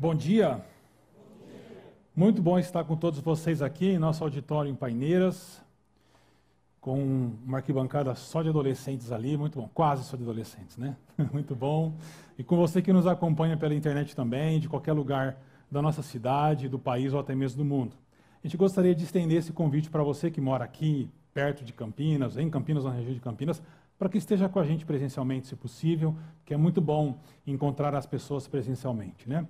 Bom dia. Muito bom estar com todos vocês aqui em nosso auditório em Paineiras, com uma arquibancada só de adolescentes ali, muito bom, quase só de adolescentes, né? muito bom. E com você que nos acompanha pela internet também, de qualquer lugar da nossa cidade, do país ou até mesmo do mundo. A gente gostaria de estender esse convite para você que mora aqui, perto de Campinas, em Campinas, na região de Campinas, para que esteja com a gente presencialmente, se possível, que é muito bom encontrar as pessoas presencialmente, né?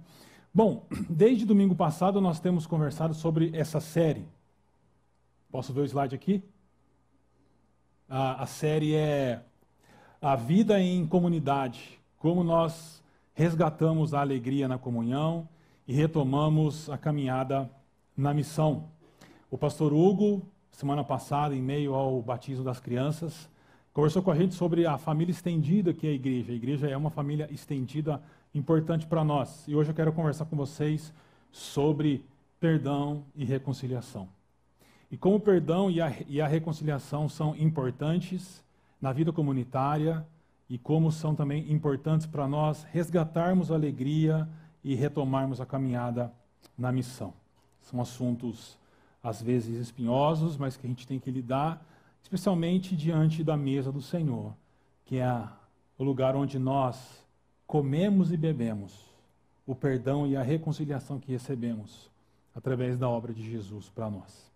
Bom, desde domingo passado nós temos conversado sobre essa série. Posso ver o slide aqui? A, a série é A Vida em Comunidade. Como nós resgatamos a alegria na comunhão e retomamos a caminhada na missão. O pastor Hugo, semana passada, em meio ao batismo das crianças, conversou com a gente sobre a família estendida que é a igreja. A igreja é uma família estendida importante para nós. E hoje eu quero conversar com vocês sobre perdão e reconciliação. E como o perdão e a, e a reconciliação são importantes na vida comunitária e como são também importantes para nós resgatarmos a alegria e retomarmos a caminhada na missão. São assuntos às vezes espinhosos, mas que a gente tem que lidar, especialmente diante da mesa do Senhor, que é o lugar onde nós comemos e bebemos o perdão e a reconciliação que recebemos através da obra de Jesus para nós.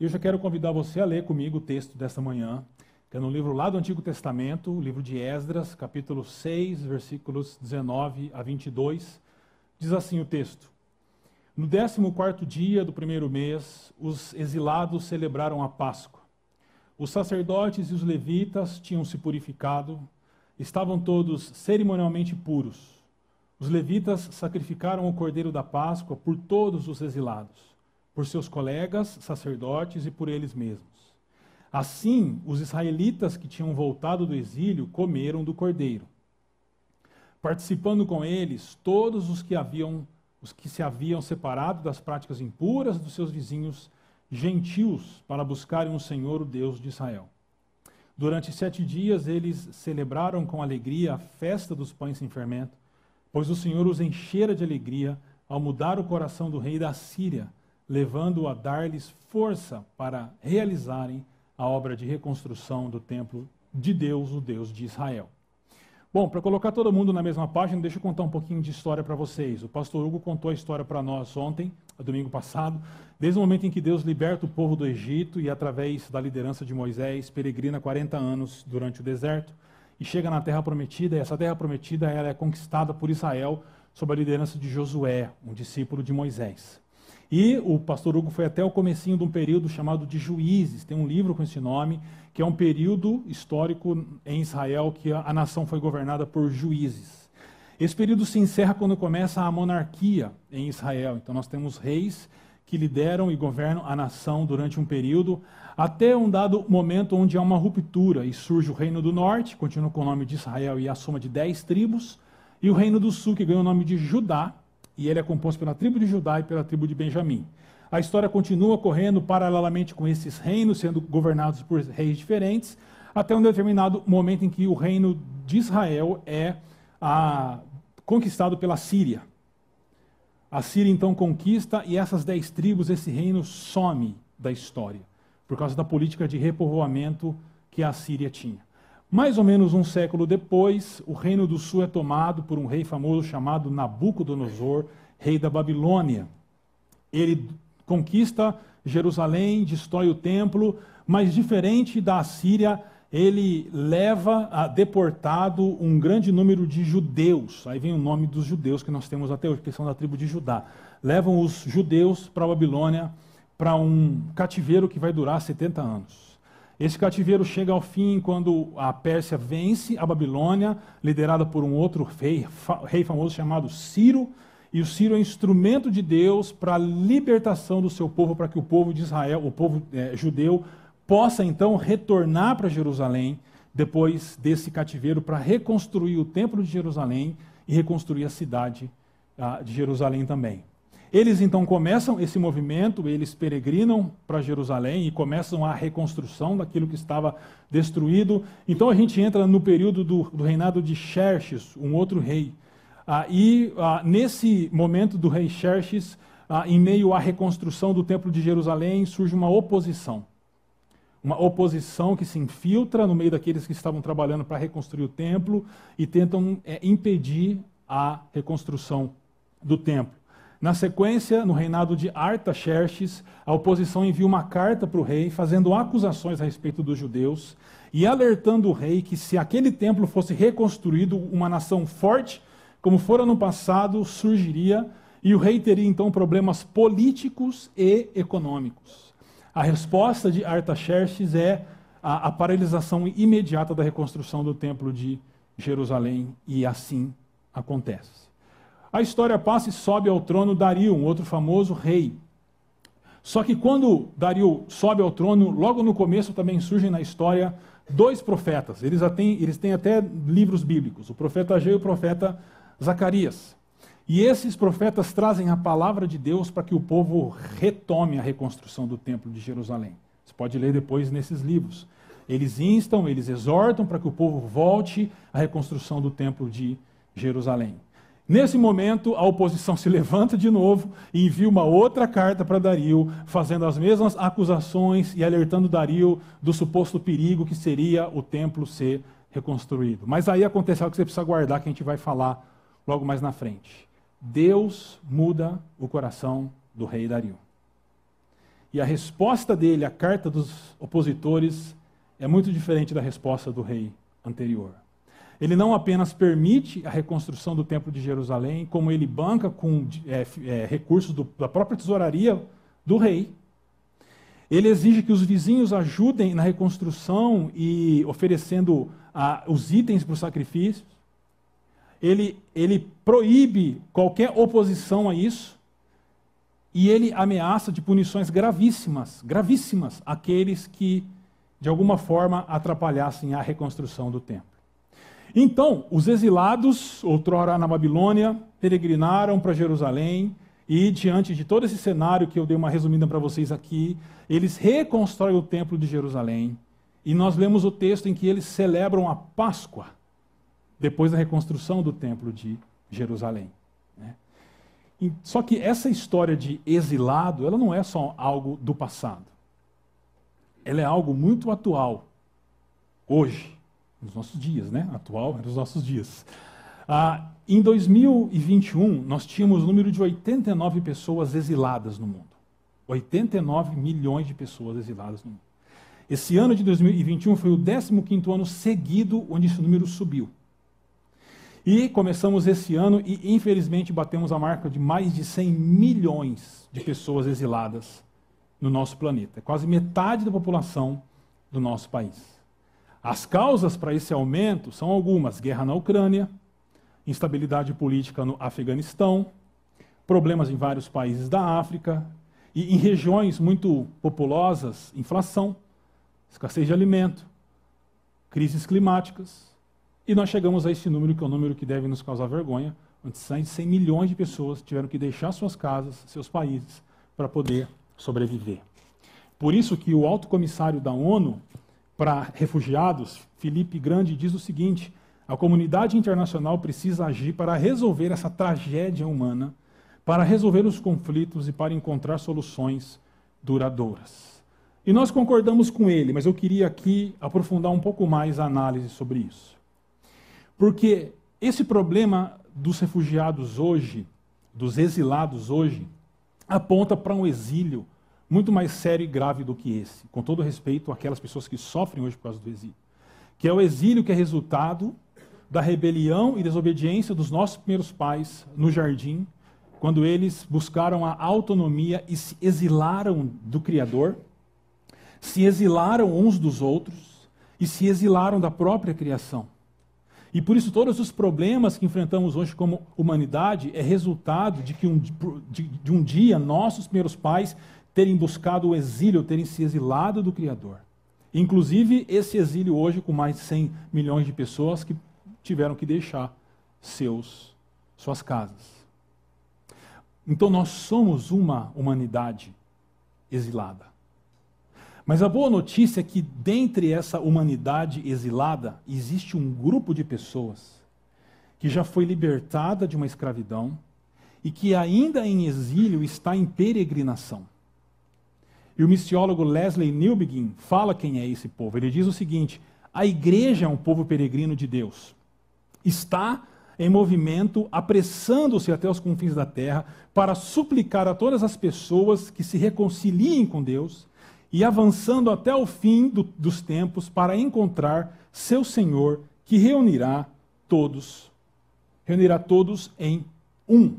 E eu já quero convidar você a ler comigo o texto desta manhã, que é no livro lá do Antigo Testamento, o livro de Esdras, capítulo 6, versículos 19 a 22. Diz assim o texto: No décimo quarto dia do primeiro mês, os exilados celebraram a Páscoa. Os sacerdotes e os levitas tinham se purificado estavam todos cerimonialmente puros. Os levitas sacrificaram o cordeiro da Páscoa por todos os exilados, por seus colegas sacerdotes e por eles mesmos. Assim, os israelitas que tinham voltado do exílio comeram do cordeiro. Participando com eles todos os que haviam os que se haviam separado das práticas impuras dos seus vizinhos gentios para buscarem o Senhor, o Deus de Israel. Durante sete dias eles celebraram com alegria a festa dos pães sem fermento, pois o Senhor os enchera de alegria ao mudar o coração do rei da Síria, levando-o a dar-lhes força para realizarem a obra de reconstrução do templo de Deus, o Deus de Israel. Bom, para colocar todo mundo na mesma página, deixa eu contar um pouquinho de história para vocês. O pastor Hugo contou a história para nós ontem, domingo passado, desde o momento em que Deus liberta o povo do Egito e, através da liderança de Moisés, peregrina 40 anos durante o deserto e chega na Terra Prometida. E essa Terra Prometida ela é conquistada por Israel sob a liderança de Josué, um discípulo de Moisés. E o pastor Hugo foi até o comecinho de um período chamado de Juízes. Tem um livro com esse nome, que é um período histórico em Israel que a, nação foi governada por juízes. Esse período se encerra quando começa a monarquia em Israel. Então nós temos reis que lideram e governam a nação durante um período, até um dado momento onde há uma ruptura e surge o reino do norte, continua com o nome de Israel e a soma de dez tribos, e o reino do sul, que ganha o nome de Judá, e ele é composto pela tribo de Judá e pela tribo de Benjamim. A história continua correndo paralelamente com esses reinos, sendo governados por reis diferentes, até um determinado momento em que o reino de Israel é a, conquistado pela Síria. A Síria então conquista e essas dez tribos, esse reino some da história, por causa da política de repovoamento que a Síria tinha. Mais ou menos um século depois, o reino do sul é tomado por um rei famoso chamado Nabucodonosor, rei da Babilônia. Ele conquista Jerusalém, destrói o templo, mas diferente da Síria, ele leva a deportado um grande número de judeus. Aí vem o nome dos judeus que nós temos até hoje, que são da tribo de Judá. Levam os judeus para a Babilônia para um cativeiro que vai durar 70 anos. Esse cativeiro chega ao fim quando a Pérsia vence a Babilônia, liderada por um outro rei, rei famoso chamado Ciro. E o Ciro é instrumento de Deus para a libertação do seu povo, para que o povo de Israel, o povo é, judeu, possa então retornar para Jerusalém depois desse cativeiro para reconstruir o templo de Jerusalém e reconstruir a cidade ah, de Jerusalém também. Eles então começam esse movimento, eles peregrinam para Jerusalém e começam a reconstrução daquilo que estava destruído. Então a gente entra no período do, do reinado de Xerxes, um outro rei. Ah, e ah, nesse momento do rei Xerxes, ah, em meio à reconstrução do Templo de Jerusalém, surge uma oposição. Uma oposição que se infiltra no meio daqueles que estavam trabalhando para reconstruir o templo e tentam é, impedir a reconstrução do templo. Na sequência, no reinado de Artaxerxes, a oposição envia uma carta para o rei, fazendo acusações a respeito dos judeus e alertando o rei que, se aquele templo fosse reconstruído, uma nação forte, como fora no passado, surgiria e o rei teria então problemas políticos e econômicos. A resposta de Artaxerxes é a, a paralisação imediata da reconstrução do templo de Jerusalém, e assim acontece. A história passa e sobe ao trono Dario, um outro famoso rei. Só que quando Dario sobe ao trono, logo no começo também surgem na história dois profetas. Eles, têm, eles têm até livros bíblicos, o profeta Ageu e o profeta Zacarias. E esses profetas trazem a palavra de Deus para que o povo retome a reconstrução do templo de Jerusalém. Você pode ler depois nesses livros. Eles instam, eles exortam para que o povo volte à reconstrução do templo de Jerusalém. Nesse momento, a oposição se levanta de novo e envia uma outra carta para Dario, fazendo as mesmas acusações e alertando Dario do suposto perigo que seria o templo ser reconstruído. Mas aí acontece algo que você precisa guardar, que a gente vai falar logo mais na frente. Deus muda o coração do rei Dario. E a resposta dele à carta dos opositores é muito diferente da resposta do rei anterior. Ele não apenas permite a reconstrução do Templo de Jerusalém, como ele banca com é, é, recursos do, da própria tesouraria do rei. Ele exige que os vizinhos ajudem na reconstrução e oferecendo ah, os itens para os sacrifícios. Ele, ele proíbe qualquer oposição a isso. E ele ameaça de punições gravíssimas, gravíssimas, aqueles que, de alguma forma, atrapalhassem a reconstrução do templo. Então, os exilados, outrora na Babilônia, peregrinaram para Jerusalém e, diante de todo esse cenário que eu dei uma resumida para vocês aqui, eles reconstroem o templo de Jerusalém. E nós lemos o texto em que eles celebram a Páscoa, depois da reconstrução do templo de Jerusalém. Né? Só que essa história de exilado, ela não é só algo do passado. Ela é algo muito atual, hoje nos nossos dias, né? Atual, nos nossos dias. Ah, em 2021, nós tínhamos o número de 89 pessoas exiladas no mundo. 89 milhões de pessoas exiladas no mundo. Esse ano de 2021 foi o 15º ano seguido onde esse número subiu. E começamos esse ano e, infelizmente, batemos a marca de mais de 100 milhões de pessoas exiladas no nosso planeta. Quase metade da população do nosso país. As causas para esse aumento são algumas: guerra na Ucrânia, instabilidade política no Afeganistão, problemas em vários países da África e em regiões muito populosas, inflação, escassez de alimento, crises climáticas. E nós chegamos a esse número, que é o um número que deve nos causar vergonha, onde 100 milhões de pessoas tiveram que deixar suas casas, seus países, para poder sobreviver. Por isso que o alto comissário da ONU para refugiados, Felipe Grande diz o seguinte: a comunidade internacional precisa agir para resolver essa tragédia humana, para resolver os conflitos e para encontrar soluções duradouras. E nós concordamos com ele, mas eu queria aqui aprofundar um pouco mais a análise sobre isso. Porque esse problema dos refugiados hoje, dos exilados hoje, aponta para um exílio muito mais sério e grave do que esse, com todo respeito àquelas pessoas que sofrem hoje por causa do exílio. Que é o exílio que é resultado da rebelião e desobediência dos nossos primeiros pais no jardim, quando eles buscaram a autonomia e se exilaram do Criador, se exilaram uns dos outros e se exilaram da própria criação. E por isso todos os problemas que enfrentamos hoje como humanidade é resultado de que um, de, de um dia nossos primeiros pais terem buscado o exílio, terem se exilado do Criador. Inclusive, esse exílio hoje, com mais de 100 milhões de pessoas que tiveram que deixar seus, suas casas. Então, nós somos uma humanidade exilada. Mas a boa notícia é que, dentre essa humanidade exilada, existe um grupo de pessoas que já foi libertada de uma escravidão e que ainda em exílio está em peregrinação. E o missiólogo Leslie Newbegin fala quem é esse povo. Ele diz o seguinte: a igreja é um povo peregrino de Deus. Está em movimento, apressando-se até os confins da terra, para suplicar a todas as pessoas que se reconciliem com Deus e avançando até o fim do, dos tempos para encontrar seu Senhor, que reunirá todos, reunirá todos em um.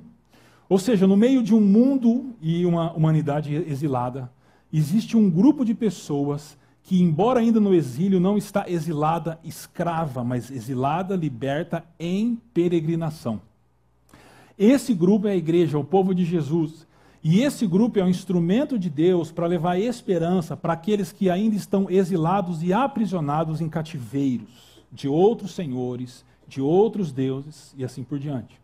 Ou seja, no meio de um mundo e uma humanidade exilada, existe um grupo de pessoas que, embora ainda no exílio, não está exilada escrava, mas exilada, liberta em peregrinação. Esse grupo é a igreja, o povo de Jesus. E esse grupo é um instrumento de Deus para levar esperança para aqueles que ainda estão exilados e aprisionados em cativeiros de outros senhores, de outros deuses e assim por diante.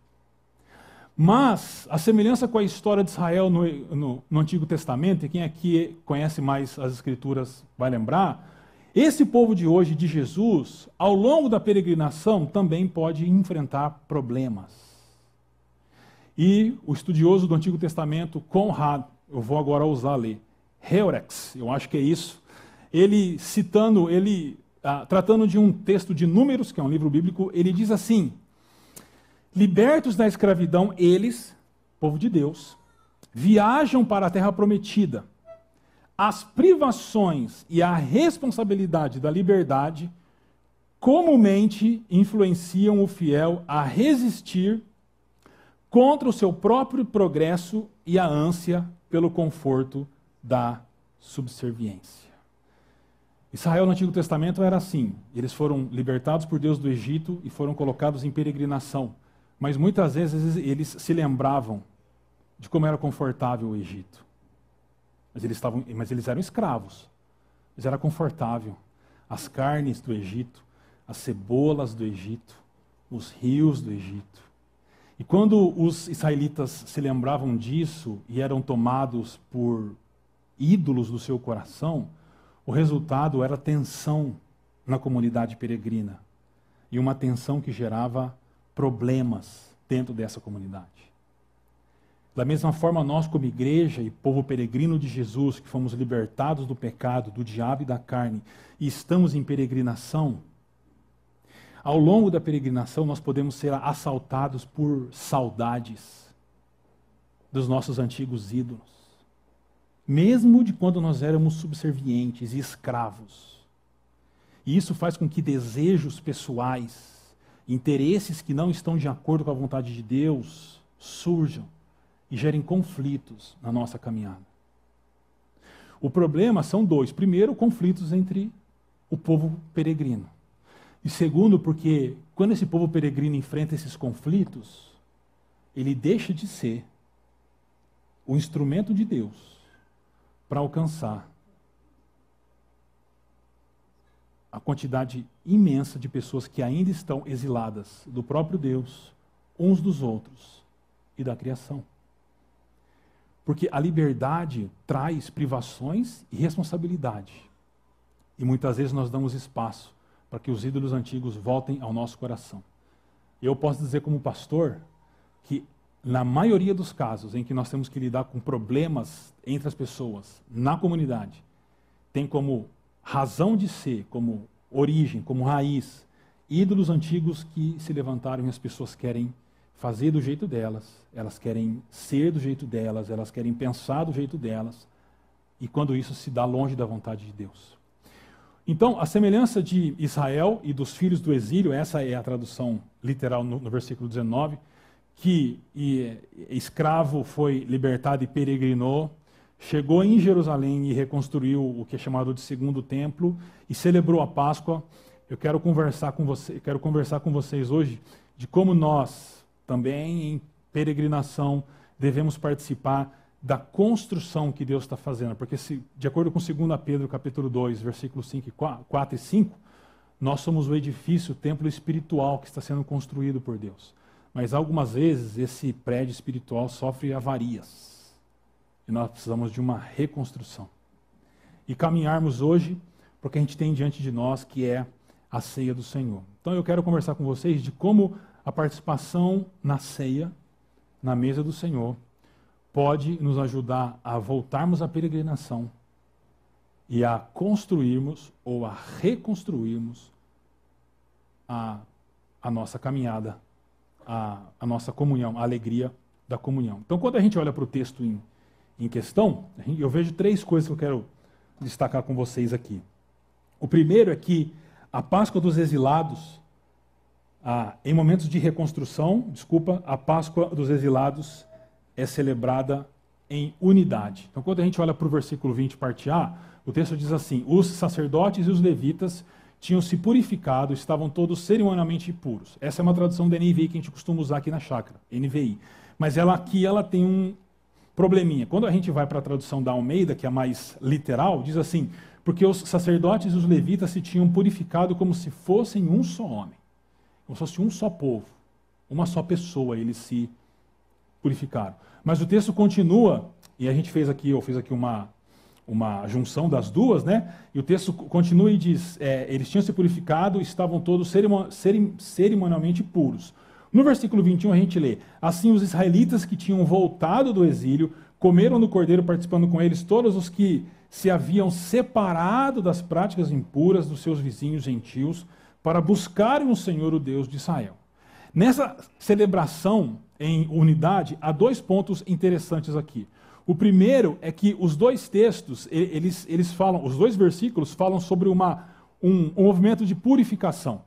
Mas, a semelhança com a história de Israel no, no, no, Antigo Testamento, e quem aqui conhece mais as Escrituras vai lembrar, esse povo de hoje, de Jesus, ao longo da peregrinação, também pode enfrentar problemas. E o estudioso do Antigo Testamento, Conrad, eu vou agora usar ler, Heurex, eu acho que é isso, ele citando, ele ah, tratando de um texto de Números, que é um livro bíblico, ele diz assim: Libertos da escravidão, eles, povo de Deus, viajam para a terra prometida. As privações e a responsabilidade da liberdade comumente influenciam o fiel a resistir contra o seu próprio progresso e a ânsia pelo conforto da subserviência. Israel no Antigo Testamento era assim: eles foram libertados por Deus do Egito e foram colocados em peregrinação. Mas muitas vezes eles se lembravam de como era confortável o Egito. Mas eles, estavam, mas eles eram escravos. Mas era confortável. As carnes do Egito, as cebolas do Egito, os rios do Egito. E quando os israelitas se lembravam disso e eram tomados por ídolos do seu coração, o resultado era tensão na comunidade peregrina. E uma tensão que gerava problemas dentro dessa comunidade. Da mesma forma, nós, como igreja e povo peregrino de Jesus, que fomos libertados do pecado, do diabo e da carne, e estamos em peregrinação, ao longo da peregrinação nós podemos ser assaltados por saudades dos nossos antigos ídolos, mesmo de quando nós éramos subservientes e escravos. E isso faz com que desejos pessoais, interesses que não estão de acordo com a vontade de Deus surjam e gerem conflitos na nossa caminhada. O problema são dois. Primeiro, conflitos entre o povo peregrino. E segundo, porque quando esse povo peregrino enfrenta esses conflitos, ele deixa de ser o instrumento de Deus para alcançar a quantidade imensa de pessoas que ainda estão exiladas do próprio Deus, uns dos outros e da criação. Porque a liberdade traz privações e responsabilidade. E muitas vezes nós damos espaço para que os ídolos antigos voltem ao nosso coração. Eu posso dizer, como pastor, que na maioria dos casos em que nós temos que lidar com problemas entre as pessoas, na comunidade, tem como razão de ser, como origem, como raiz, ídolos antigos que se levantaram e as pessoas querem fazer do jeito delas, elas querem ser do jeito delas, elas querem pensar do jeito delas, e quando isso se dá longe da vontade de Deus. Então, a semelhança de Israel e dos filhos do exílio, essa é a tradução literal no, no versículo 19, que e, escravo foi libertado e peregrinou, chegou em Jerusalém e reconstruiu o que é chamado de segundo templo e celebrou a Páscoa. Eu quero conversar com você, quero conversar com vocês hoje de como nós também em peregrinação devemos participar da construção que Deus está fazendo, porque se, de acordo com 2 Pedro capítulo 2, versículos 5 4 e 5, nós somos o edifício, o templo espiritual que está sendo construído por Deus. Mas algumas vezes esse prédio espiritual sofre avarias e nós precisamos de uma reconstrução. E caminharmos hoje porque a gente tem diante de nós que é a ceia do Senhor. Então eu quero conversar com vocês de como a participação na ceia, na mesa do Senhor, pode nos ajudar a voltarmos à peregrinação e a construirmos ou a reconstruirmos a, a nossa caminhada, a, a nossa comunhão, a alegria da comunhão. Então, quando a gente olha para o texto em, em questão, eu vejo três coisas que eu quero destacar com vocês aqui. O primeiro é que a Páscoa dos exilados, ah, em momentos de reconstrução, desculpa, a Páscoa dos exilados é celebrada em unidade. Então, quando a gente olha para o versículo 20, parte A, o texto diz assim: Os sacerdotes e os levitas tinham se purificado, estavam todos cerimonialmente puros. Essa é uma tradução da NVI que a gente costuma usar aqui na chácara, NVI. Mas ela aqui ela tem um probleminha. Quando a gente vai para a tradução da Almeida, que é mais literal, diz assim: porque os sacerdotes e os levitas se tinham purificado como se fossem um só homem, como se fosse um só povo, uma só pessoa, eles se purificaram. Mas o texto continua, e a gente fez aqui, eu fiz aqui uma uma junção das duas, né? E o texto continua e diz: é, eles tinham se purificado, estavam todos cerimonialmente puros. No versículo 21 a gente lê: Assim os israelitas que tinham voltado do exílio comeram no cordeiro, participando com eles todos os que se haviam separado das práticas impuras dos seus vizinhos gentios para buscarem o Senhor, o Deus de Israel. Nessa celebração em unidade, há dois pontos interessantes aqui. O primeiro é que os dois textos, eles, eles falam, os dois versículos falam sobre uma, um, um movimento de purificação.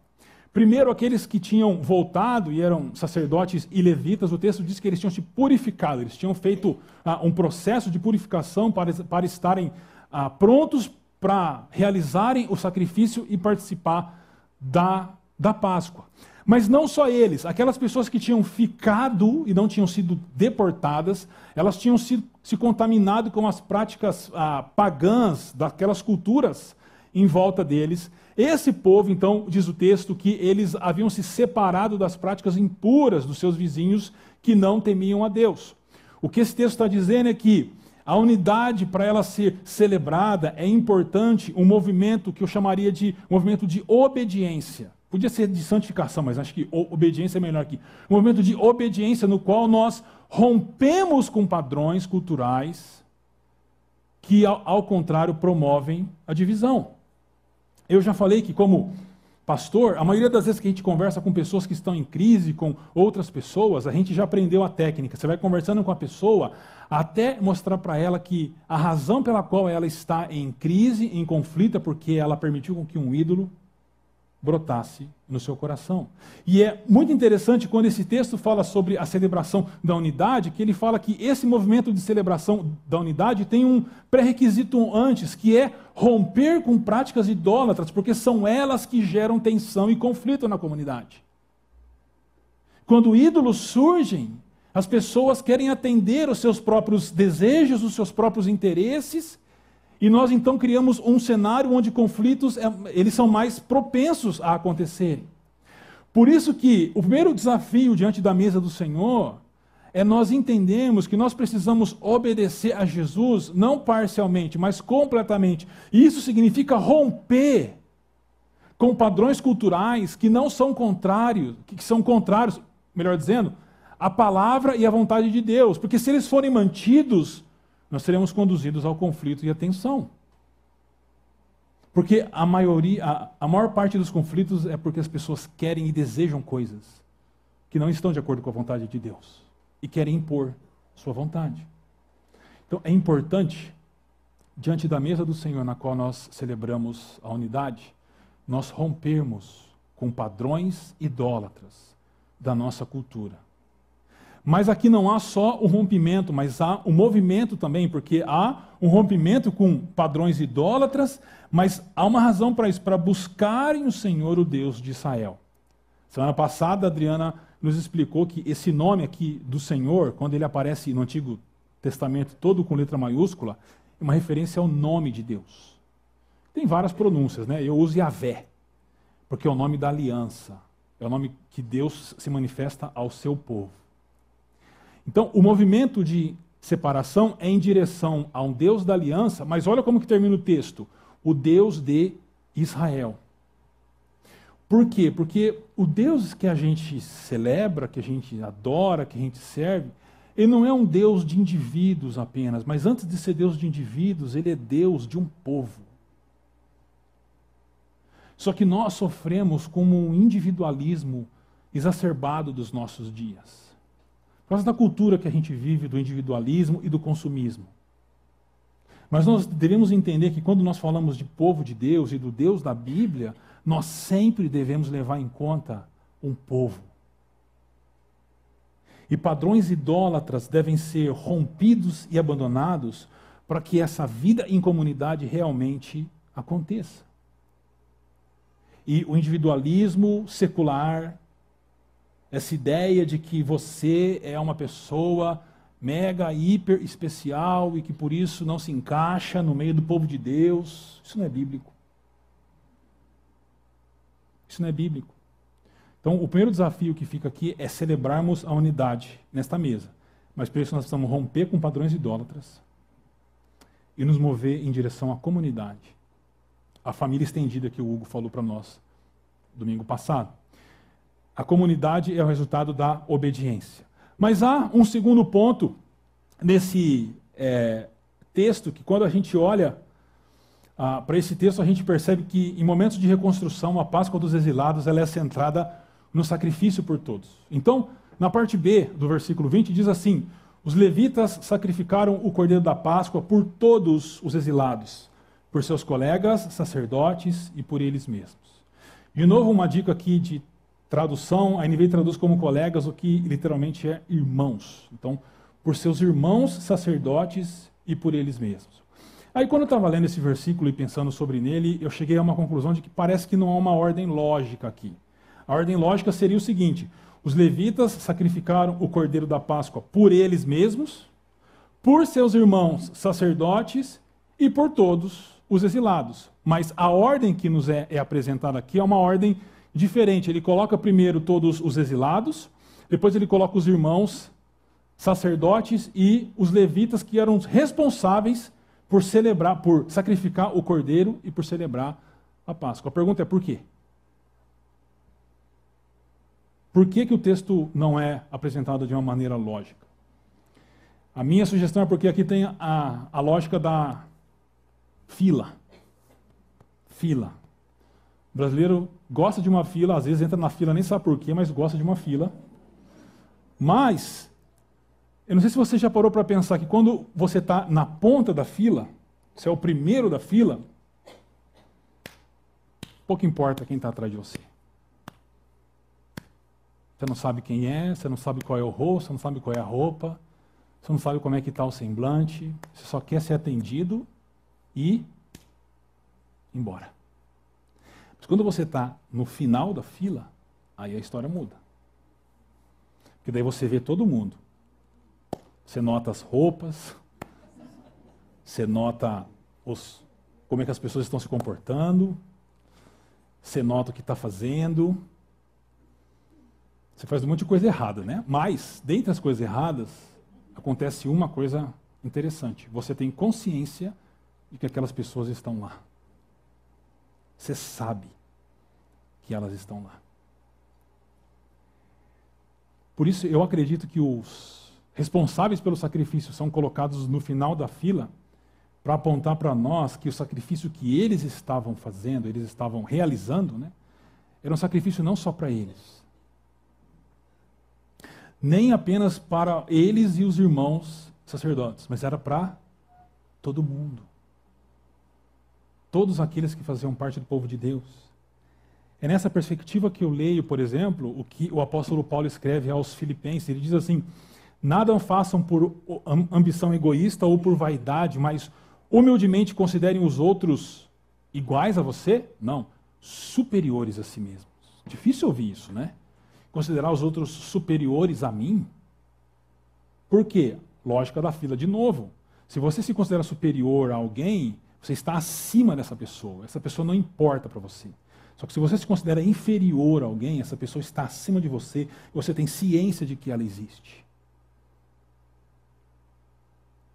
Primeiro, aqueles que tinham voltado e eram sacerdotes e levitas, o texto diz que eles tinham se purificado, eles tinham feito ah, um processo de purificação para, para estarem ah, prontos para realizarem o sacrifício e participar da, da Páscoa. Mas não só eles, aquelas pessoas que tinham ficado e não tinham sido deportadas, elas tinham sido, se contaminado com as práticas ah, pagãs daquelas culturas em volta deles. Esse povo, então, diz o texto, que eles haviam se separado das práticas impuras dos seus vizinhos que não temiam a Deus. O que esse texto está dizendo é que a unidade, para ela ser celebrada, é importante um movimento que eu chamaria de movimento de obediência. Podia ser de santificação, mas acho que obediência é melhor aqui. Um movimento de obediência no qual nós rompemos com padrões culturais que, ao, ao contrário, promovem a divisão. Eu já falei que, como pastor, a maioria das vezes que a gente conversa com pessoas que estão em crise, com outras pessoas, a gente já aprendeu a técnica. Você vai conversando com a pessoa até mostrar para ela que a razão pela qual ela está em crise, em conflito, é porque ela permitiu que um ídolo brotasse no seu coração. E é muito interessante quando esse texto fala sobre a celebração da unidade, que ele fala que esse movimento de celebração da unidade tem um pré-requisito antes, que é romper com práticas idólatras, porque são elas que geram tensão e conflito na comunidade. Quando ídolos surgem, as pessoas querem atender os seus próprios desejos, os seus próprios interesses, e nós então criamos um cenário onde conflitos é, eles são mais propensos a acontecerem. Por isso que o primeiro desafio diante da mesa do Senhor é nós entendemos que nós precisamos obedecer a Jesus não parcialmente, mas completamente. E isso significa romper com padrões culturais que não são contrários, que são contrários, melhor dizendo, à palavra e à vontade de Deus, porque se eles forem mantidos, nós seremos conduzidos ao conflito e à tensão. Porque a maioria, a, a maior parte dos conflitos é porque as pessoas querem e desejam coisas que não estão de acordo com a vontade de Deus e querem impor sua vontade. Então é importante, diante da mesa do Senhor na qual nós celebramos a unidade, nós rompermos com padrões idólatras da nossa cultura. Mas aqui não há só o rompimento, mas há o movimento também, porque há um rompimento com padrões idólatras, mas há uma razão para isso, para buscarem o Senhor, o Deus de Israel. Semana passada, a Adriana nos explicou que esse nome aqui do Senhor, quando ele aparece no Antigo Testamento todo com letra maiúscula, é uma referência ao nome de Deus. Tem várias pronúncias, né? Eu uso Yahvé, porque é o nome da aliança, é o nome que Deus se manifesta ao seu povo. Então, o movimento de separação é em direção a um Deus da aliança, mas olha como que termina o texto: o Deus de Israel. Por quê? Porque o Deus que a gente celebra, que a gente adora, que a gente serve, ele não é um Deus de indivíduos apenas, mas antes de ser Deus de indivíduos, ele é Deus de um povo. Só que nós sofremos com um individualismo exacerbado dos nossos dias. Por causa da cultura que a gente vive do individualismo e do consumismo. Mas nós devemos entender que quando nós falamos de povo de Deus e do Deus da Bíblia, nós sempre devemos levar em conta um povo. E padrões idólatras devem ser rompidos e abandonados para que essa vida em comunidade realmente aconteça. E o individualismo secular, essa ideia de que você é uma pessoa mega, hiper especial e que por isso não se encaixa no meio do povo de Deus, isso não é bíblico. Isso não é bíblico. Então, o primeiro desafio que fica aqui é celebrarmos a unidade nesta mesa. Mas para isso nós precisamos romper com padrões idólatras e nos mover em direção à comunidade. A família estendida que o Hugo falou para nós domingo passado. A comunidade é o resultado da obediência. Mas há um segundo ponto nesse é, texto que, quando a gente olha ah, para esse texto, a gente percebe que, em momentos de reconstrução, a Páscoa dos exilados ela é centrada no sacrifício por todos. Então, na parte B do versículo 20, diz assim: Os levitas sacrificaram o cordeiro da Páscoa por todos os exilados, por seus colegas, sacerdotes e por eles mesmos. De novo, uma dica aqui de tradução: a NVI traduz como colegas, o que literalmente é irmãos. Então, por seus irmãos sacerdotes e por eles mesmos. Aí, quando eu estava lendo esse versículo e pensando sobre ele, eu cheguei a uma conclusão de que parece que não há uma ordem lógica aqui. A ordem lógica seria o seguinte: os levitas sacrificaram o cordeiro da Páscoa por eles mesmos, por seus irmãos sacerdotes e por todos os exilados. Mas a ordem que nos é, é apresentada aqui é uma ordem diferente. Ele coloca primeiro todos os exilados, depois ele coloca os irmãos sacerdotes e os levitas que eram responsáveis por celebrar, por sacrificar o cordeiro e por celebrar a Páscoa. A pergunta é por quê? Por que, que o texto não é apresentado de uma maneira lógica? A minha sugestão é porque aqui tem a, a lógica da fila. Fila. O brasileiro gosta de uma fila, às vezes entra na fila, nem sabe por quê, mas gosta de uma fila. Mas, eu não sei se você já parou para pensar que quando você está na ponta da fila, você é o primeiro da fila, pouco importa quem está atrás de você. Você não sabe quem é, você não sabe qual é o rosto, você não sabe qual é a roupa, você não sabe como é que está o semblante, você só quer ser atendido e ir embora. Mas quando você está no final da fila, aí a história muda. Porque daí você vê todo mundo. Você nota as roupas, você nota os, como é que as pessoas estão se comportando, você nota o que está fazendo, você faz um monte de coisa errada, né? Mas, dentre as coisas erradas, acontece uma coisa interessante. Você tem consciência de que aquelas pessoas estão lá. Você sabe que elas estão lá. Por isso, eu acredito que os responsáveis pelo sacrifício são colocados no final da fila para apontar para nós que o sacrifício que eles estavam fazendo, eles estavam realizando, né, era um sacrifício não só para eles, nem apenas para eles e os irmãos sacerdotes, mas era para todo mundo. Todos aqueles que faziam parte do povo de Deus. É nessa perspectiva que eu leio, por exemplo, o que o apóstolo Paulo escreve aos Filipenses. Ele diz assim: Nada façam por ambição egoísta ou por vaidade, mas humildemente considerem os outros iguais a você? Não, superiores a si mesmos. Difícil ouvir isso, né? considerar os outros superiores a mim? Por quê? Lógica da fila de novo. Se você se considera superior a alguém, você está acima dessa pessoa. Essa pessoa não importa para você. Só que se você se considera inferior a alguém, essa pessoa está acima de você você tem ciência de que ela existe.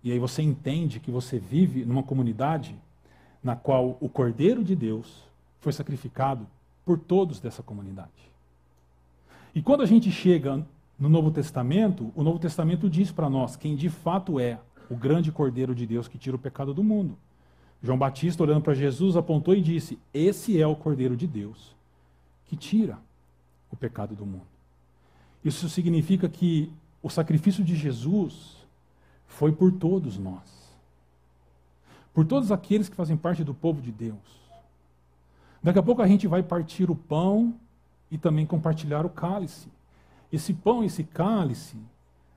E aí você entende que você vive numa comunidade na qual o Cordeiro de Deus foi sacrificado por todos dessa comunidade. E quando a gente chega no Novo Testamento, o Novo Testamento diz para nós quem de fato é o grande Cordeiro de Deus que tira o pecado do mundo. João Batista, olhando para Jesus, apontou e disse: Esse é o Cordeiro de Deus que tira o pecado do mundo. Isso significa que o sacrifício de Jesus foi por todos nós. Por todos aqueles que fazem parte do povo de Deus. Daqui a pouco a gente vai partir o pão e também compartilhar o cálice. Esse pão e esse cálice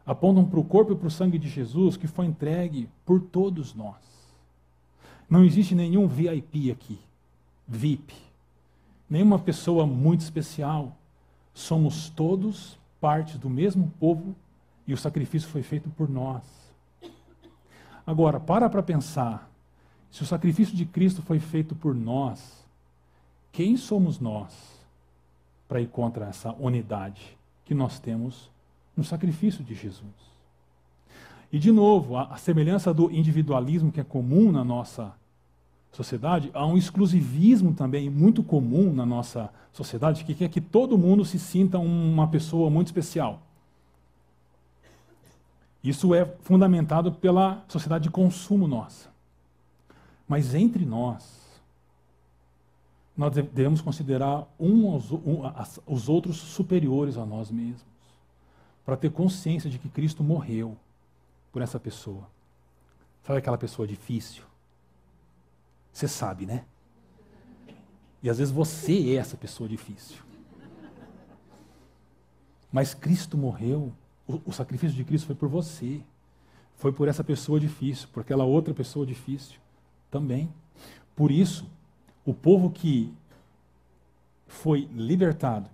apontam para o corpo e para o sangue de Jesus que foi entregue por todos nós. Não existe nenhum VIP aqui, VIP, nenhuma pessoa muito especial. Somos todos parte do mesmo povo e o sacrifício foi feito por nós. Agora, para para pensar. Se o sacrifício de Cristo foi feito por nós, quem somos nós para ir contra essa unidade que nós temos no sacrifício de Jesus? E, de novo, a, a semelhança do individualismo que é comum na nossa sociedade, há um exclusivismo também muito comum na nossa sociedade que quer que todo mundo se sinta uma pessoa muito especial. Isso é fundamentado pela sociedade de consumo nossa. Mas entre nós, nós devemos considerar um aos, um, os outros superiores a nós mesmos, para ter consciência de que Cristo morreu por essa pessoa. Sabe aquela pessoa difícil? Você sabe, né? E às vezes você é essa pessoa difícil. Mas Cristo morreu, o, o sacrifício de Cristo foi por você. Foi por essa pessoa difícil, por aquela outra pessoa difícil também. Por isso, o povo que foi libertado,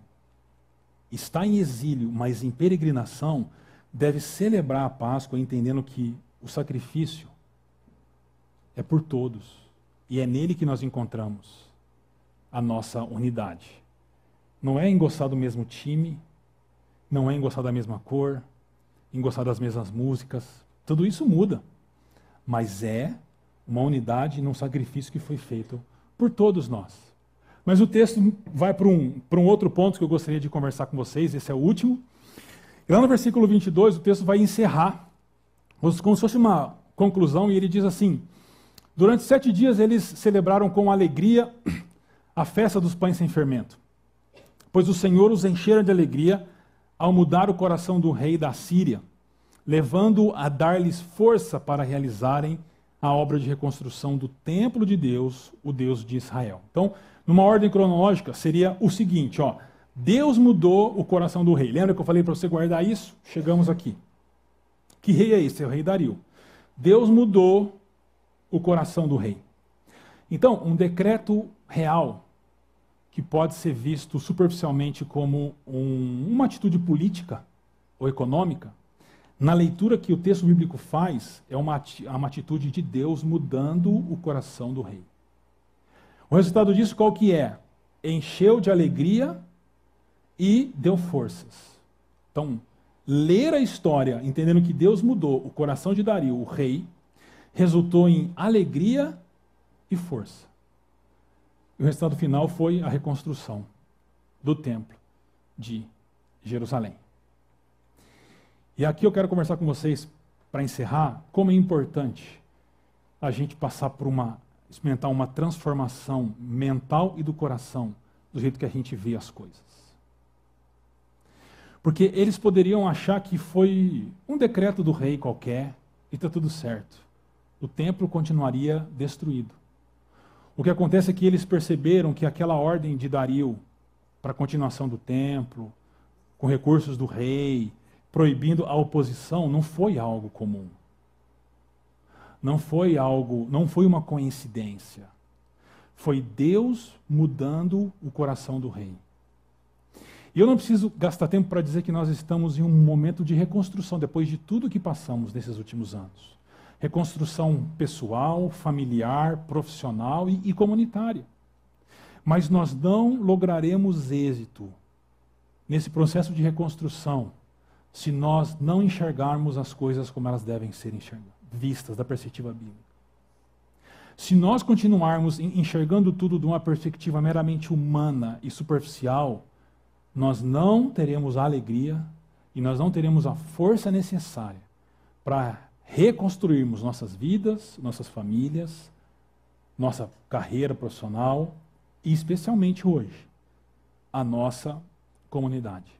está em exílio, mas em peregrinação, deve celebrar a Páscoa entendendo que o sacrifício é por todos. E é nele que nós encontramos a nossa unidade. Não é em gostar do mesmo time, não é em gostar da mesma cor, em gostar das mesmas músicas. Tudo isso muda. Mas é uma unidade num sacrifício que foi feito por todos nós. Mas o texto vai para um, para um outro ponto que eu gostaria de conversar com vocês, esse é o último. E lá no versículo 22, o texto vai encerrar, como se fosse uma conclusão, e ele diz assim: Durante sete dias eles celebraram com alegria a festa dos pães sem fermento, pois o Senhor os enchera de alegria ao mudar o coração do rei da Síria, levando-o a dar-lhes força para realizarem a obra de reconstrução do templo de Deus, o Deus de Israel. Então, numa ordem cronológica, seria o seguinte, ó, Deus mudou o coração do rei. Lembra que eu falei para você guardar isso? Chegamos aqui. Que rei é esse? É o rei Dario. Deus mudou o coração do rei. Então, um decreto real, que pode ser visto superficialmente como um, uma atitude política ou econômica, na leitura que o texto bíblico faz, é uma, uma atitude de Deus mudando o coração do rei. O resultado disso qual que é? Encheu de alegria e deu forças. Então, ler a história, entendendo que Deus mudou o coração de Dario, o rei, resultou em alegria e força. E o resultado final foi a reconstrução do templo de Jerusalém. E aqui eu quero conversar com vocês, para encerrar, como é importante a gente passar por uma, experimentar uma transformação mental e do coração, do jeito que a gente vê as coisas. Porque eles poderiam achar que foi um decreto do rei qualquer e está tudo certo o templo continuaria destruído. O que acontece é que eles perceberam que aquela ordem de Dario para a continuação do templo, com recursos do rei, proibindo a oposição, não foi algo comum. Não foi algo, não foi uma coincidência. Foi Deus mudando o coração do rei. E eu não preciso gastar tempo para dizer que nós estamos em um momento de reconstrução depois de tudo que passamos nesses últimos anos reconstrução pessoal, familiar, profissional e, e comunitária. Mas nós não lograremos êxito nesse processo de reconstrução se nós não enxergarmos as coisas como elas devem ser vistas da perspectiva bíblica. Se nós continuarmos enxergando tudo de uma perspectiva meramente humana e superficial, nós não teremos a alegria e nós não teremos a força necessária para reconstruirmos nossas vidas, nossas famílias, nossa carreira profissional e, especialmente hoje, a nossa comunidade.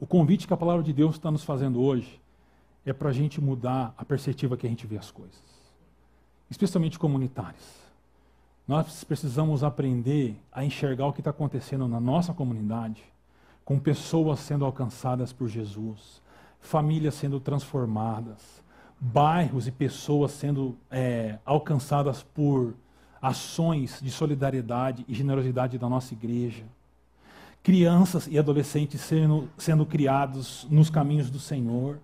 O convite que a palavra de Deus está nos fazendo hoje é para a gente mudar a perspectiva que a gente vê as coisas, especialmente comunitárias. Nós precisamos aprender a enxergar o que está acontecendo na nossa comunidade, com pessoas sendo alcançadas por Jesus, famílias sendo transformadas, bairros e pessoas sendo é, alcançadas por ações de solidariedade e generosidade da nossa igreja. Crianças e adolescentes sendo, sendo criados nos caminhos do Senhor.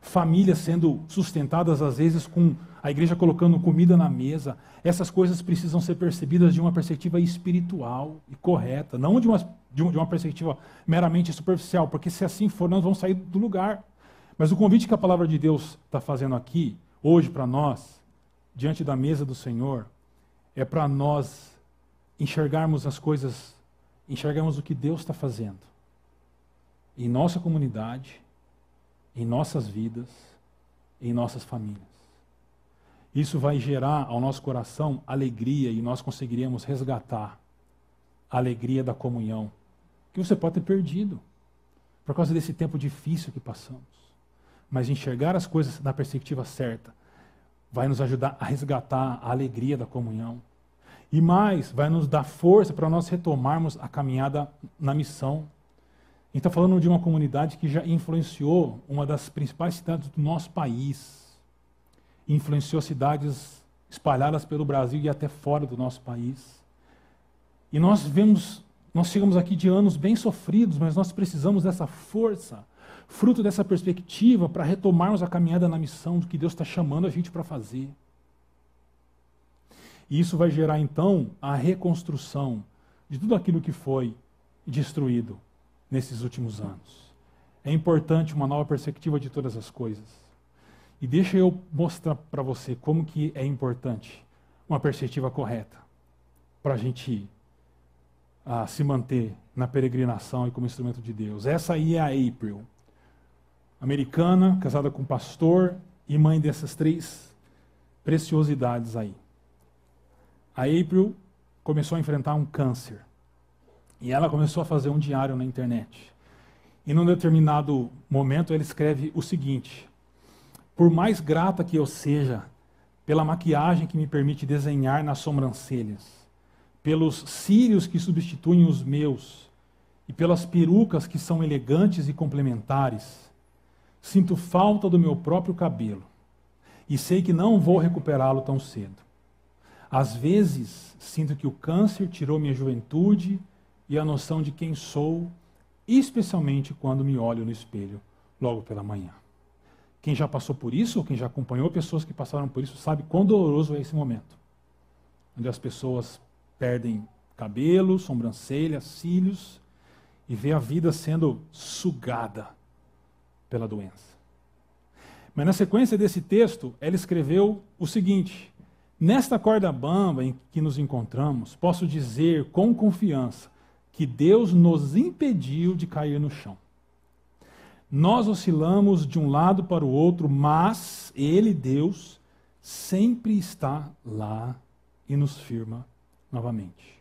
Famílias sendo sustentadas, às vezes, com a igreja colocando comida na mesa. Essas coisas precisam ser percebidas de uma perspectiva espiritual e correta, não de uma, de uma perspectiva meramente superficial, porque se assim for, nós vamos sair do lugar. Mas o convite que a palavra de Deus está fazendo aqui, hoje, para nós, diante da mesa do Senhor, é para nós enxergarmos as coisas, enxergarmos o que Deus está fazendo em nossa comunidade, em nossas vidas, em nossas famílias. Isso vai gerar ao nosso coração alegria e nós conseguiremos resgatar a alegria da comunhão que você pode ter perdido por causa desse tempo difícil que passamos. Mas enxergar as coisas na perspectiva certa vai nos ajudar a resgatar a alegria da comunhão. E mais, vai nos dar força para nós retomarmos a caminhada na missão. A gente está falando de uma comunidade que já influenciou uma das principais cidades do nosso país. Influenciou cidades espalhadas pelo Brasil e até fora do nosso país. E nós vemos, nós chegamos aqui de anos bem sofridos, mas nós precisamos dessa força fruto dessa perspectiva, para retomarmos a caminhada na missão do que Deus está chamando a gente para fazer. E isso vai gerar, então, a reconstrução de tudo aquilo que foi destruído nesses últimos anos. É importante uma nova perspectiva de todas as coisas. E deixa eu mostrar para você como que é importante uma perspectiva correta para a gente ah, se manter na peregrinação e como instrumento de Deus. Essa aí é a April americana, casada com pastor e mãe dessas três preciosidades aí. A April começou a enfrentar um câncer. E ela começou a fazer um diário na internet. E num determinado momento ela escreve o seguinte: Por mais grata que eu seja pela maquiagem que me permite desenhar nas sobrancelhas, pelos cílios que substituem os meus e pelas perucas que são elegantes e complementares, Sinto falta do meu próprio cabelo e sei que não vou recuperá-lo tão cedo. Às vezes, sinto que o câncer tirou minha juventude e a noção de quem sou, especialmente quando me olho no espelho logo pela manhã. Quem já passou por isso, ou quem já acompanhou pessoas que passaram por isso, sabe quão doloroso é esse momento. Onde as pessoas perdem cabelo, sobrancelhas, cílios e vê a vida sendo sugada pela doença. Mas na sequência desse texto, ela escreveu o seguinte: Nesta corda bamba em que nos encontramos, posso dizer com confiança que Deus nos impediu de cair no chão. Nós oscilamos de um lado para o outro, mas Ele, Deus, sempre está lá e nos firma novamente.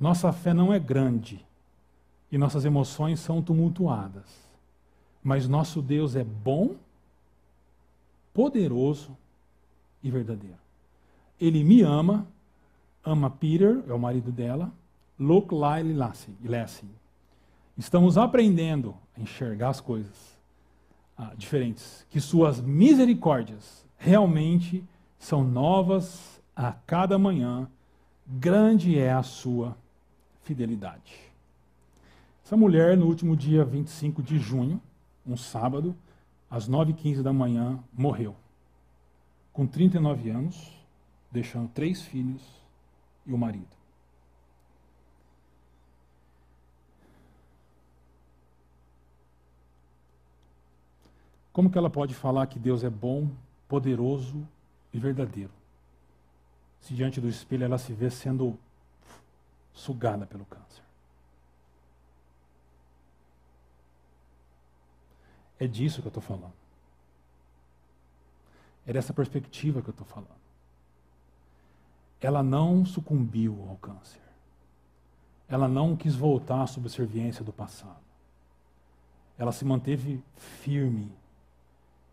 Nossa fé não é grande e nossas emoções são tumultuadas mas nosso Deus é bom, poderoso e verdadeiro. Ele me ama, ama Peter, é o marido dela, Lyle e Lassie. Estamos aprendendo a enxergar as coisas ah, diferentes, que suas misericórdias realmente são novas a cada manhã, grande é a sua fidelidade. Essa mulher, no último dia 25 de junho, um sábado, às 9h15 da manhã, morreu. Com 39 anos, deixando três filhos e o marido. Como que ela pode falar que Deus é bom, poderoso e verdadeiro? se diante do espelho ela se vê sendo sugada pelo câncer. É disso que eu estou falando. É dessa perspectiva que eu estou falando. Ela não sucumbiu ao câncer. Ela não quis voltar à subserviência do passado. Ela se manteve firme,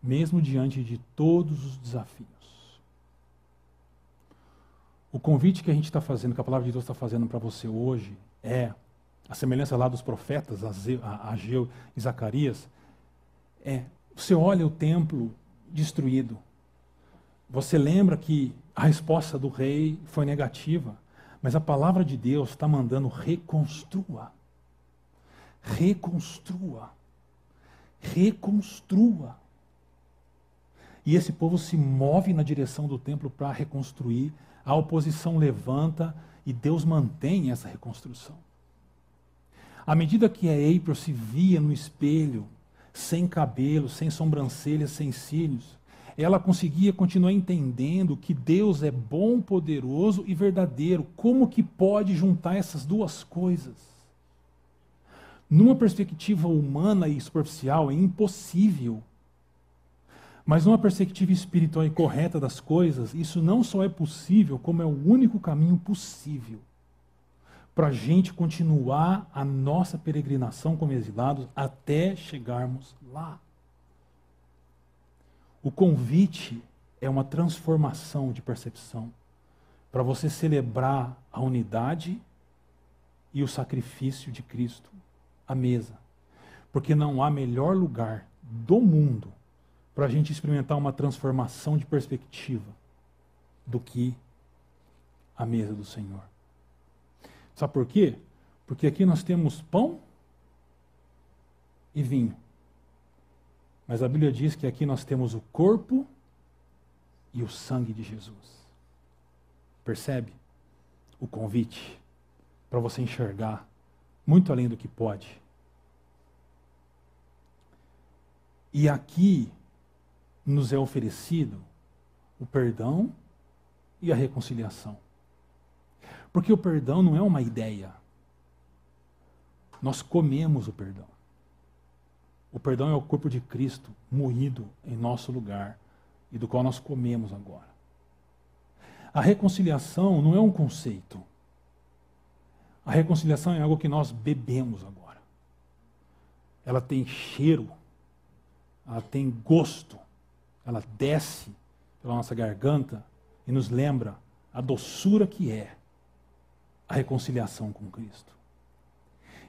mesmo diante de todos os desafios. O convite que a gente está fazendo, que a palavra de Deus está fazendo para você hoje, é a semelhança lá dos profetas, Ageu e Zacarias, é, você olha o templo destruído, você lembra que a resposta do rei foi negativa, mas a palavra de Deus está mandando reconstrua. Reconstrua. Reconstrua. E esse povo se move na direção do templo para reconstruir, a oposição levanta e Deus mantém essa reconstrução. À medida que a April se via no espelho, sem cabelo, sem sobrancelhas, sem cílios, ela conseguia continuar entendendo que Deus é bom, poderoso e verdadeiro. Como que pode juntar essas duas coisas? Numa perspectiva humana e superficial, é impossível. Mas numa perspectiva espiritual e correta das coisas, isso não só é possível, como é o único caminho possível para a gente continuar a nossa peregrinação como exilados até chegarmos lá. O convite é uma transformação de percepção para você celebrar a unidade e o sacrifício de Cristo à mesa. Porque não há melhor lugar do mundo para a gente experimentar uma transformação de perspectiva do que a mesa do Senhor. Sabe por quê? Porque aqui nós temos pão e vinho. Mas a Bíblia diz que aqui nós temos o corpo e o sangue de Jesus. Percebe? O convite para você enxergar muito além do que pode. E aqui nos é oferecido o perdão e a reconciliação. Porque o perdão não é uma ideia. Nós comemos o perdão. O perdão é o corpo de Cristo moído em nosso lugar e do qual nós comemos agora. A reconciliação não é um conceito. A reconciliação é algo que nós bebemos agora. Ela tem cheiro, ela tem gosto, ela desce pela nossa garganta e nos lembra a doçura que é a reconciliação com Cristo.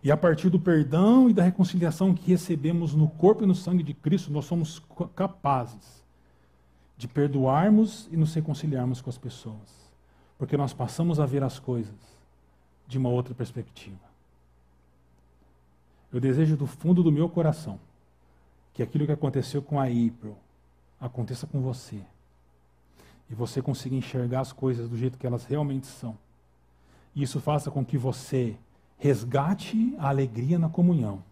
E a partir do perdão e da reconciliação que recebemos no corpo e no sangue de Cristo, nós somos capazes de perdoarmos e nos reconciliarmos com as pessoas. Porque nós passamos a ver as coisas de uma outra perspectiva. Eu desejo do fundo do meu coração que aquilo que aconteceu com a April aconteça com você. E você consiga enxergar as coisas do jeito que elas realmente são isso faça com que você resgate a alegria na comunhão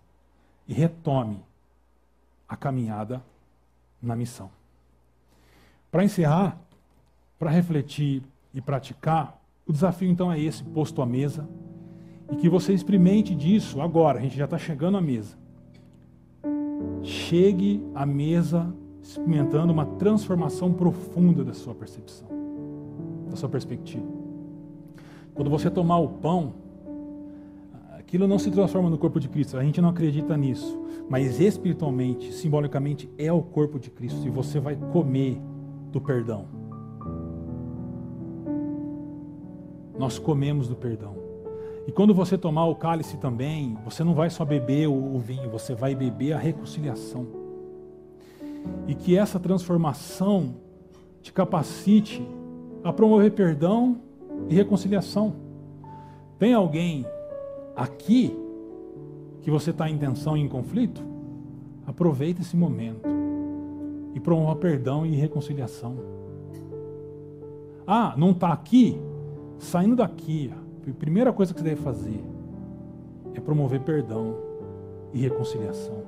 e retome a caminhada na missão. Para encerrar, para refletir e praticar, o desafio então é esse, posto à mesa, e que você experimente disso agora, a gente já está chegando à mesa. Chegue à mesa experimentando uma transformação profunda da sua percepção, da sua perspectiva. Quando você tomar o pão, aquilo não se transforma no corpo de Cristo. A gente não acredita nisso. Mas espiritualmente, simbolicamente, é o corpo de Cristo. E você vai comer do perdão. Nós comemos do perdão. E quando você tomar o cálice também, você não vai só beber o vinho, você vai beber a reconciliação. E que essa transformação te capacite a promover perdão e reconciliação. Tem alguém aqui que você está em tensão e em conflito? Aproveite esse momento e promova perdão e reconciliação. Ah, não está aqui? Saindo daqui, a primeira coisa que você deve fazer é promover perdão e reconciliação.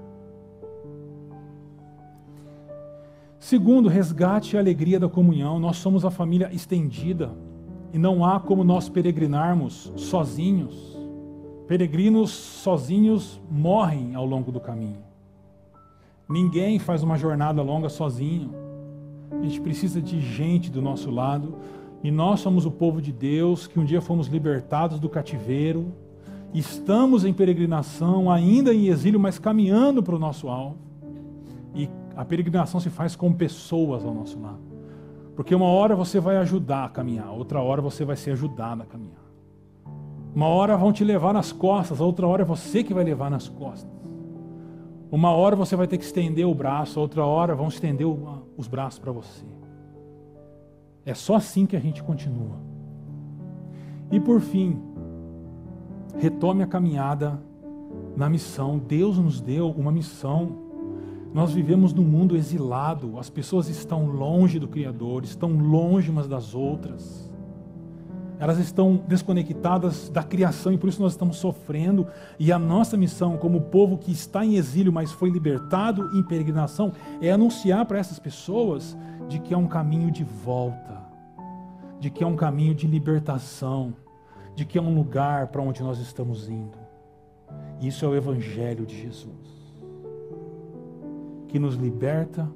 Segundo, resgate a alegria da comunhão. Nós somos a família estendida E não há como nós peregrinarmos sozinhos. Peregrinos sozinhos morrem ao longo do caminho. Ninguém faz uma jornada longa sozinho. A gente precisa de gente do nosso lado. E nós somos o povo de Deus que um dia fomos libertados do cativeiro. Estamos em peregrinação, ainda em exílio, mas caminhando para o nosso alvo. E a peregrinação se faz com pessoas ao nosso lado. Porque uma hora você vai ajudar a caminhar, outra hora você vai ser ajudado a caminhar. Uma hora vão te levar nas costas, outra hora é você que vai levar nas costas. Uma hora você vai ter que estender o braço, outra hora vão estender os braços para você. É só assim que a gente continua. E por fim, retome a caminhada na missão. Deus nos deu uma missão. Nós vivemos num mundo exilado, as pessoas estão longe do Criador, estão longe umas das outras elas estão desconectadas da criação e por isso nós estamos sofrendo. E a nossa missão, como povo que está em exílio, mas foi libertado em peregrinação, é anunciar para essas pessoas de que é um caminho de volta, de que é um caminho de libertação, de que é um lugar para onde nós estamos indo. Isso é o Evangelho de Jesus, que nos liberta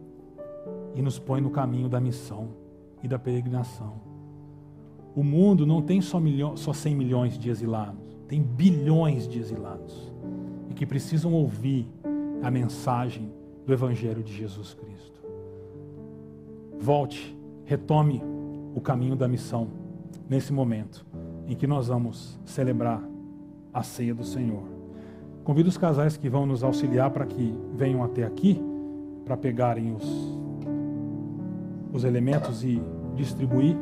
e nos põe no caminho da missão e da peregrinação. O mundo não tem só, milho, só 100 milhões de exilados, tem bilhões de exilados e que precisam ouvir a mensagem do Evangelho de Jesus Cristo. Volte, retome o caminho da missão nesse momento em que nós vamos celebrar a ceia do Senhor. Convido os casais que vão nos auxiliar para que venham até aqui para pegarem os, os elementos e distribuir.